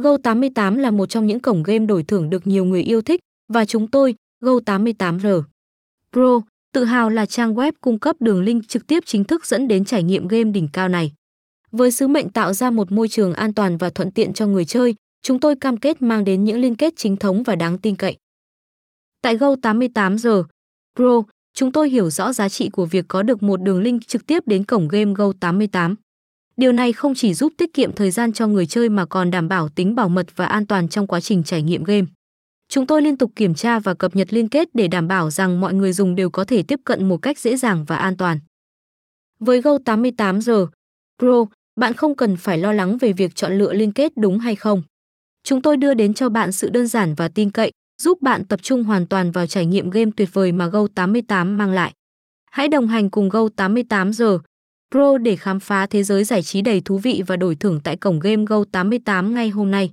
Go88 là một trong những cổng game đổi thưởng được nhiều người yêu thích và chúng tôi, Go88R Pro, tự hào là trang web cung cấp đường link trực tiếp chính thức dẫn đến trải nghiệm game đỉnh cao này. Với sứ mệnh tạo ra một môi trường an toàn và thuận tiện cho người chơi, chúng tôi cam kết mang đến những liên kết chính thống và đáng tin cậy. Tại Go88R Pro, chúng tôi hiểu rõ giá trị của việc có được một đường link trực tiếp đến cổng game Go88. Điều này không chỉ giúp tiết kiệm thời gian cho người chơi mà còn đảm bảo tính bảo mật và an toàn trong quá trình trải nghiệm game. Chúng tôi liên tục kiểm tra và cập nhật liên kết để đảm bảo rằng mọi người dùng đều có thể tiếp cận một cách dễ dàng và an toàn. Với Go 88 giờ Pro, bạn không cần phải lo lắng về việc chọn lựa liên kết đúng hay không. Chúng tôi đưa đến cho bạn sự đơn giản và tin cậy, giúp bạn tập trung hoàn toàn vào trải nghiệm game tuyệt vời mà Go88 mang lại. Hãy đồng hành cùng Go 88 giờ Pro để khám phá thế giới giải trí đầy thú vị và đổi thưởng tại cổng game Go88 ngay hôm nay.